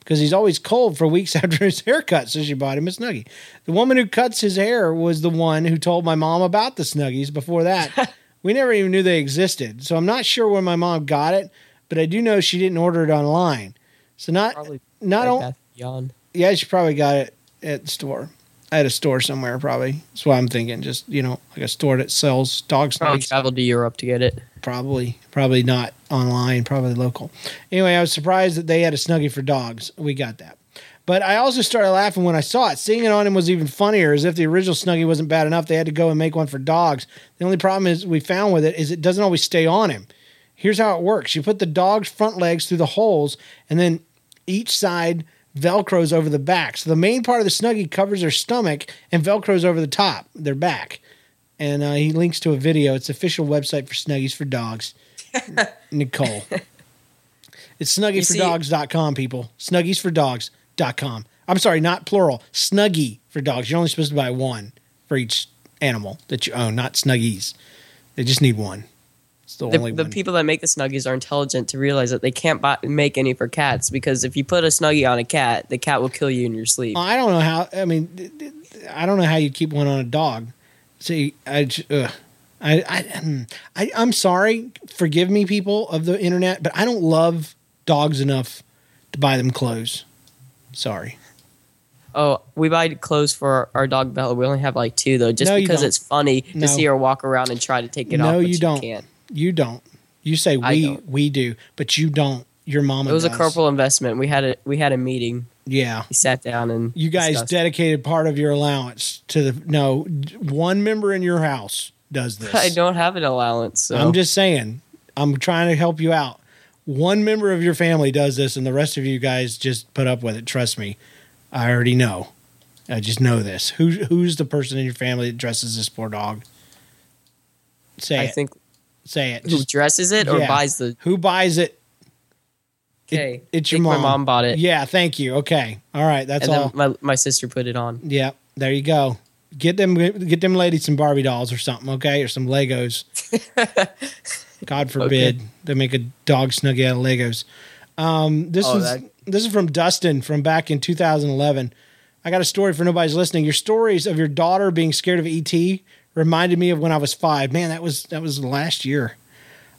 because he's always cold for weeks after his haircut. So she bought him a Snuggie. The woman who cuts his hair was the one who told my mom about the Snuggies before that. we never even knew they existed. So I'm not sure where my mom got it, but I do know she didn't order it online. So not Probably not Bed on, yeah, she probably got it at the store. At a store somewhere, probably. That's what I'm thinking. Just you know, like a store that sells dog Probably snuggies. traveled to Europe to get it. Probably, probably not online. Probably local. Anyway, I was surprised that they had a snuggie for dogs. We got that. But I also started laughing when I saw it. Seeing it on him was even funnier, as if the original snuggie wasn't bad enough. They had to go and make one for dogs. The only problem is we found with it is it doesn't always stay on him. Here's how it works: you put the dog's front legs through the holes, and then each side velcros over the back. So the main part of the snuggie covers their stomach and velcros over the top, their back. And uh, he links to a video. It's official website for Snuggies for Dogs. Nicole. It's snuggiesfordogs.com, people. Snuggiesfordogs.com. I'm sorry, not plural. Snuggie for dogs. You're only supposed to buy one for each animal that you own, not snuggies. They just need one. It's the, The, only the one. people that make the Snuggies are intelligent to realize that they can't buy, make any for cats because if you put a Snuggie on a cat, the cat will kill you in your sleep. I don't know how. I mean, I don't know how you keep one on a dog. See, I, ugh. I, I, mm, I, I'm sorry. Forgive me, people of the internet, but I don't love dogs enough to buy them clothes. Sorry. Oh, we buy clothes for our, dog Bella. We only have like two though, just No, because it's funny No. to see her walk around and try to take it no, off. No, you she don't. Can't. You don't. You say we we do, but you don't. Your mom. It was a does. corporal investment. We had a we had a meeting. Yeah. We sat down and You guys discussed. dedicated part of your allowance to the no one member in your house does this. I don't have an allowance, so I'm just saying. I'm trying to help you out. One member of your family does this, and the rest of you guys just put up with it. Trust me, I already know. I just know this. Who who's the person in your family that dresses this poor dog? Say I it. think Say it. who Just- dresses it or yeah. buys the. who buys it? It- Okay, it's I your mom. My mom bought it. Yeah, thank you. Okay, all right, that's and all. then my my sister put it on. Yeah, there you go. Get them, get them ladies some Barbie dolls or something, okay, or some Legos. God forbid they make a dog snuggie out of Legos. Um, this Oh, was that- this is from Dustin from back in 2011. I got a story for nobody's listening. Your stories of your daughter being scared of ET reminded me of when I was five. Man, that was that was last year.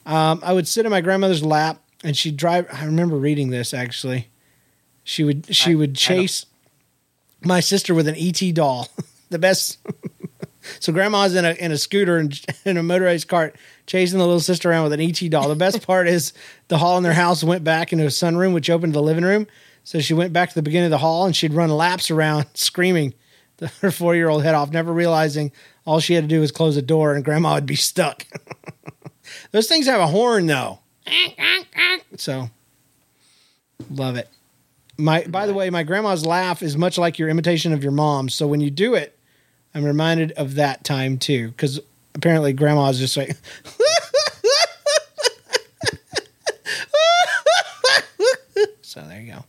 Um, I would sit in my grandmother's lap and she'd drive. I remember reading this actually. She would she I- would chase my sister with an ET doll. the best. So grandma's in a in a scooter and in a motorized cart chasing the little sister around with an ET doll. The best part is the hall in their house went back into a sunroom, which opened to the living room. So she went back to the beginning of the hall and she'd run laps around screaming the, her four year old head off, never realizing all she had to do was close the door and grandma would be stuck. Those things have a horn though. So love it. My by the way, my grandma's laugh is much like your imitation of your mom. So when you do it, I'm reminded of that time too, because apparently grandma's just like So there you go.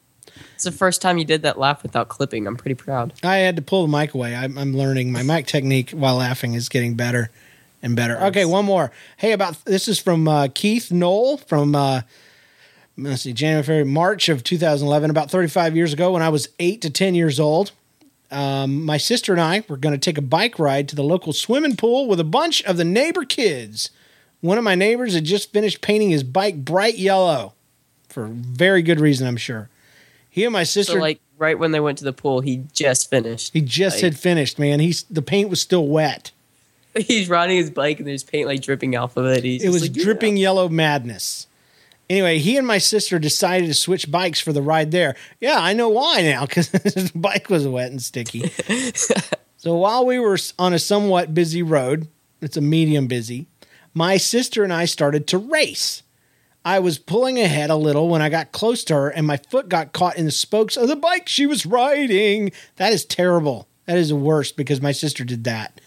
It's the first time you did that laugh without clipping. I'm pretty proud. I had to pull the mic away. I'm, I'm learning my mic technique while laughing is getting better and better. Okay, one more. Hey, about this is from uh, Keith Knoll from uh, let's see, January, March of 2011. About 35 years ago, when I was eight to 10 years old, um, my sister and I were going to take a bike ride to the local swimming pool with a bunch of the neighbor kids. One of my neighbors had just finished painting his bike bright yellow for very good reason, I'm sure. He and my sister So like right when they went to the pool, he just finished. He just Like- had finished, man. He's the paint was still wet. He's riding his bike and there's paint like dripping off of it. He's It was like, "Yeah." dripping yellow madness. Anyway, he and my sister decided to switch bikes for the ride there. Yeah, I know why now because his bike was wet and sticky. so while we were on a somewhat busy road, it's a medium busy, my sister and I started to race. I was pulling ahead a little when I got close to her, and my foot got caught in the spokes of the bike she was riding. That is terrible. That is the worst because my sister did that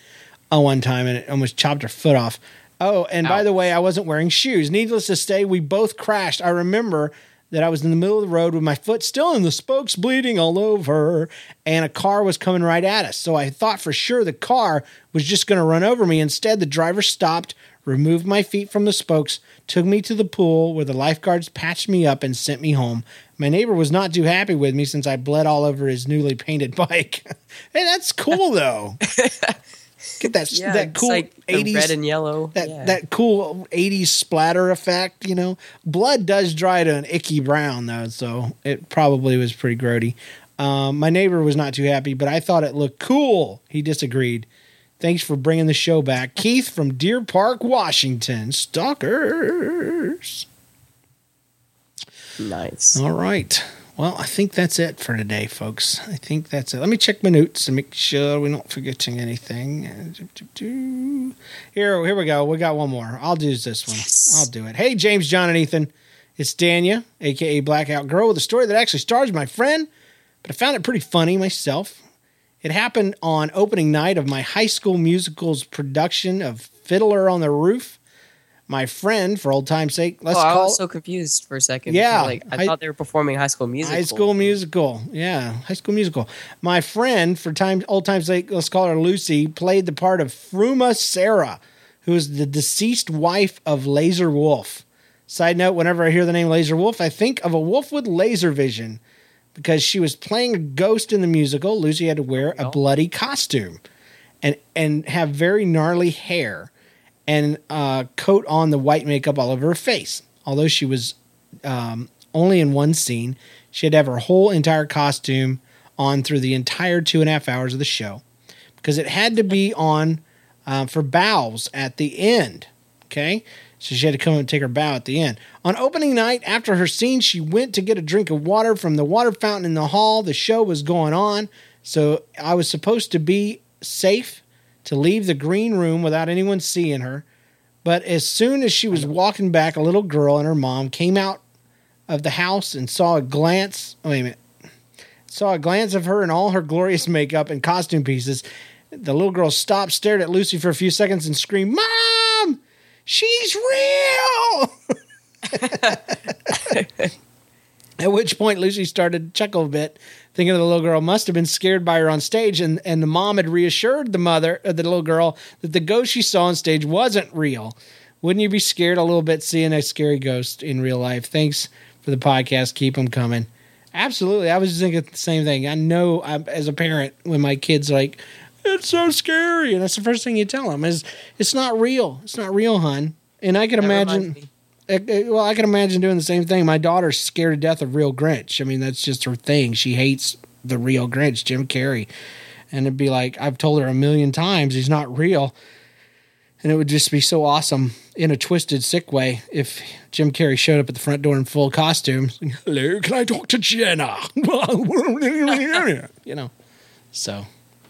uh, one time and it almost chopped her foot off. Oh, and by the way, I wasn't wearing shoes. Needless to say, we both crashed. I remember that I was in the middle of the road with my foot still in the spokes bleeding all over, and a car was coming right at us. So I thought for sure the car was just going to run over me. Instead, the driver stopped, removed my feet from the spokes, took me to the pool where the lifeguards patched me up and sent me home. My neighbor was not too happy with me since I bled all over his newly painted bike. hey, that's cool though. Get that Yeah, that cool like 80s red and yellow. that yeah. that cool 80s splatter effect, you know. Blood does dry to an icky brown though, so it probably was pretty grody. Um, my neighbor was not too happy, but I thought it looked cool. He disagreed. Thanks for bringing the show back. Keith from Deer Park, Washington. Stalkers. Nice. All right. Well, I think that's it for today, folks. I think that's it. Let me check my notes and make sure we're not forgetting anything. Here, here we go. We got one more. I'll do this one. I'll do it. Hey, James, John, and Ethan. It's Dania, aka Blackout Girl, with a story that actually stars my friend, but I found it pretty funny myself. It happened on opening night of my high school musical's production of Fiddler on the Roof. My friend, for old time's sake, let's oh, I call was so confused for a second. Yeah, like I, I- thought they were performing High School Musical. High School Musical. Yeah, High School Musical. My friend, for time old times sake, let's call her Lucy, played the part of Fruma Sarah, who is the deceased wife of Laser Wolf. Side note, whenever I hear the name Laser Wolf, I think of a wolf with laser vision. Because she was playing a ghost in the musical, Lucy had to wear a oh. bloody costume and and have very gnarly hair and uh, coat on the white makeup all over her face. Although she was um, only in one scene, she had to have her whole entire costume on through the entire two and a half hours of the show because it had to be on uh, for bows at the end. Okay. So she had to come and take her bow at the end. On opening night, after her scene, she went to get a drink of water from the water fountain in the hall. The show was going on. So I was supposed to be safe to leave the green room without anyone seeing her. But as soon as she was walking back, a little girl and her mom came out of the house and saw a glance. Wait a minute. Saw a glance of her in all her glorious makeup and costume pieces. The little girl stopped, stared at Lucy for a few seconds, and screamed, Mom! She's real! At which point Lucy started to chuckle a bit, thinking the little girl must have been scared by her on stage, and, and the mom had reassured the mother of the little girl that the ghost she saw on stage wasn't real. Wouldn't you be scared a little bit seeing a scary ghost in real life? Thanks for the podcast. Keep them coming. Absolutely. I was just thinking the same thing. I know I, as a parent, when my kid's like, it's so scary. And that's the first thing you tell them is, it's not real. It's not real, hon. And I can That imagine. Uh, uh, Well, I can imagine doing the same thing. My daughter's scared to death of real Grinch. I mean, that's just her thing. She hates the real Grinch, Jim Carrey. And it'd be like, I've told her a million times he's not real. And it would just be so awesome in a twisted, sick way if Jim Carrey showed up at the front door in full costume. Hello, can I talk to Jenna? you know, so.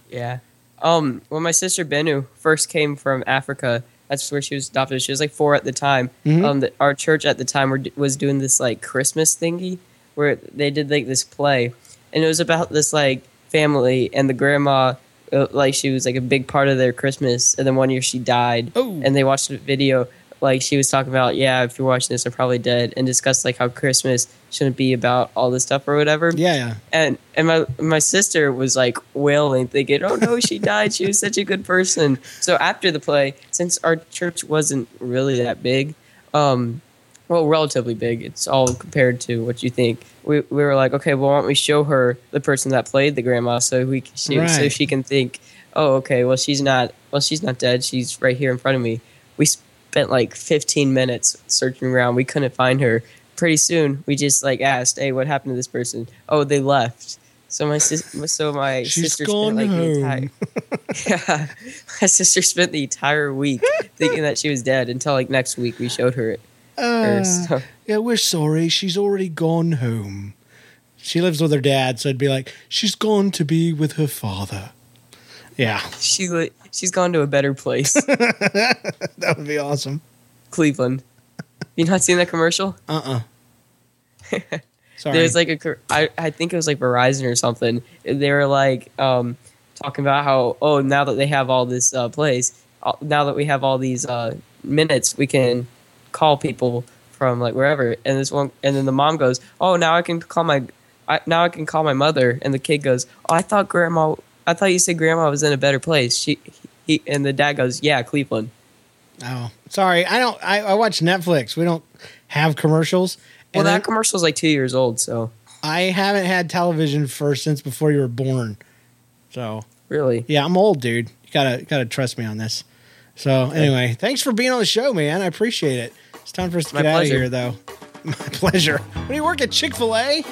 Yeah. Um, when my sister Benu first came from Africa, that's where she was adopted. She was like four at the time. Mm-hmm. Um, the, our church at the time were, was doing this like Christmas thingy where they did like this play, and it was about this like family and the grandma. Uh, like she was like a big part of their Christmas, and then one year she died, Oh. and they watched a video. Like she was talking about, yeah, if you're watching this, I'm probably dead, and discussed like how Christmas shouldn't be about all this stuff or whatever Yeah, yeah. and and my my sister was like wailing, thinking, "Oh no, she died. She was such a good person." So after the play, since our church wasn't really that big, um, well, relatively big, it's all compared to what you think. We we were like, okay, well, why don't we show her the person that played the grandma, so we she, so she can think, oh, okay, well, she's not well, she's not dead. She's right here in front of me. We spent like 15 minutes searching around. We couldn't find her. Pretty soon, we just like asked, "Hey, what happened to this person?" Oh, they left. So my sis- so my She's sister spent like the home. entire yeah, my sister spent the entire week thinking that she was dead until like next week we showed her it. Uh, so- yeah, we're sorry. She's already gone home. She lives with her dad, so it'd be like, she's gone to be with her father. Yeah, She li- she's gone to a better place, that would be awesome. Cleveland. You not seen that commercial? Uh uh Sorry. There's like a I I think it was like Verizon or something. They were like um talking about how oh now that they have all this uh, plays, uh, now that we have all these uh, minutes, we can call people from like wherever. And this one, and then the mom goes, oh now I can call my I, now I can call my mother. And the kid goes, oh I thought grandma I thought you said grandma was in a better place. She he and the dad goes yeah Cleveland. oh, sorry. I don't. I, I watch Netflix. We don't have commercials. Well, And that then- commercial's like two years old, so I haven't had television for since before you were born. So Really? yeah, I'm old, dude. You gotta gotta trust me on this. So anyway, thanks for being on the show, man. I appreciate it. It's time for us to My get out of here, though. My pleasure. When you work at Chick Fil A,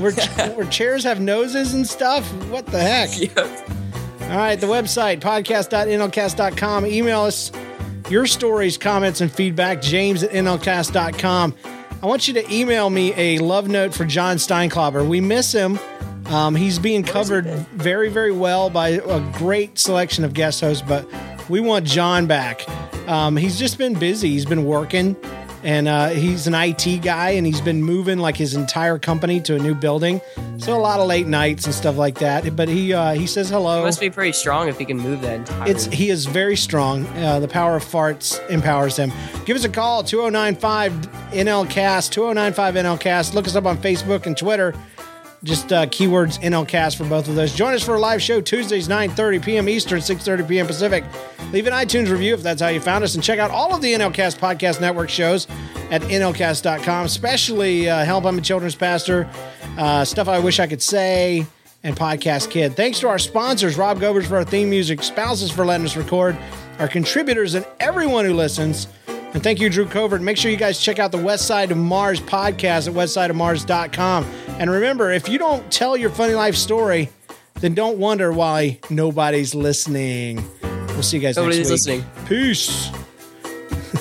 where where chairs have noses and stuff. What the heck? Yeah. All right, the website, podcast.nlcast.com. Email us your stories, comments, and feedback, james at nlcast.com. I want you to email me a love note for John Steinklauber. We miss him. Um, he's being covered very, very well by a great selection of guest hosts, but we want John back. Um, he's just been busy. He's been working, and uh, he's an IT guy, and he's been moving like his entire company to a new building. So a lot of late nights and stuff like that. But he uh, he says hello. Must be pretty strong if he can move that entire. It's he is very strong. Uh, the power of farts empowers him. Give us a call 2095 NLcast 2095 NLcast. Look us up on Facebook and Twitter. Just uh, keywords NLcast for both of those. Join us for a live show Tuesdays 9:30 p.m. Eastern, 6:30 p.m. Pacific. Leave an iTunes review if that's how you found us, and check out all of the NLcast podcast network shows at nlcast.com. Especially uh, Help I'm a Children's Pastor, uh, stuff I wish I could say, and Podcast Kid. Thanks to our sponsors, Rob Gobers for our theme music, Spouses for letting us record, our contributors, and everyone who listens. And thank you, Drew Covert. Make sure you guys check out the West Side of Mars podcast at westsideofmars.com. And remember, if you don't tell your funny life story, then don't wonder why nobody's listening. We'll see you guys Nobody's next week. listening. Peace.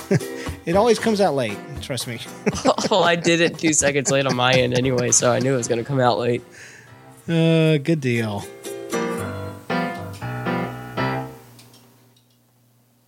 it always comes out late. Trust me. well, I did it two seconds late on my end anyway, so I knew it was going to come out late. Uh, good deal.